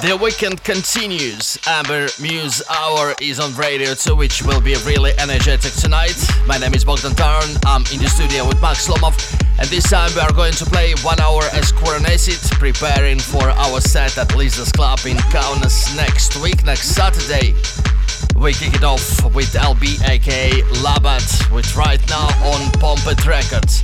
The weekend continues. Amber Muse Hour is on Radio 2, which will be really energetic tonight. My name is Bogdan Tarn. I'm in the studio with Max Lomov, and this time we are going to play one hour as Acid, preparing for our set at Lisa's Club in Kaunas next week, next Saturday. We kick it off with LB aka Labat, which right now on Pompet Records.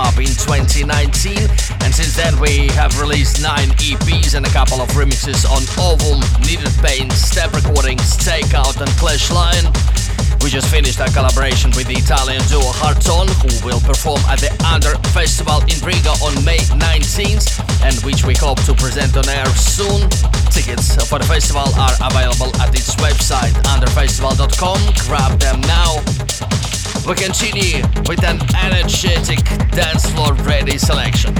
Up in 2019 and since then we have released 9 EPs and a couple of remixes on Ovum, Kneaded Pain, Step Recordings, Takeout and Clash Line. We just finished a collaboration with the Italian duo Harton, who will perform at the Under Festival in Riga on May 19th, and which we hope to present on air soon. Tickets for the festival are available at its website underfestival.com. Grab them now. We continue with an energetic dance floor ready selection.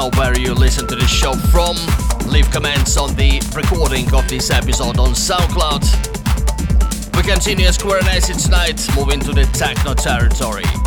know where you listen to this show from. Leave comments on the recording of this episode on SoundCloud. We continue Square and tonight, moving to the techno territory.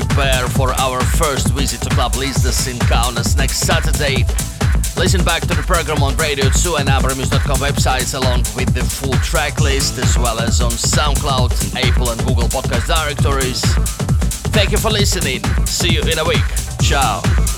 Prepare for our first visit to Club Listas in Kaunas next Saturday. Listen back to the program on Radio 2 and ambermuse.com websites along with the full track list as well as on SoundCloud, Apple and Google podcast directories. Thank you for listening. See you in a week. Ciao.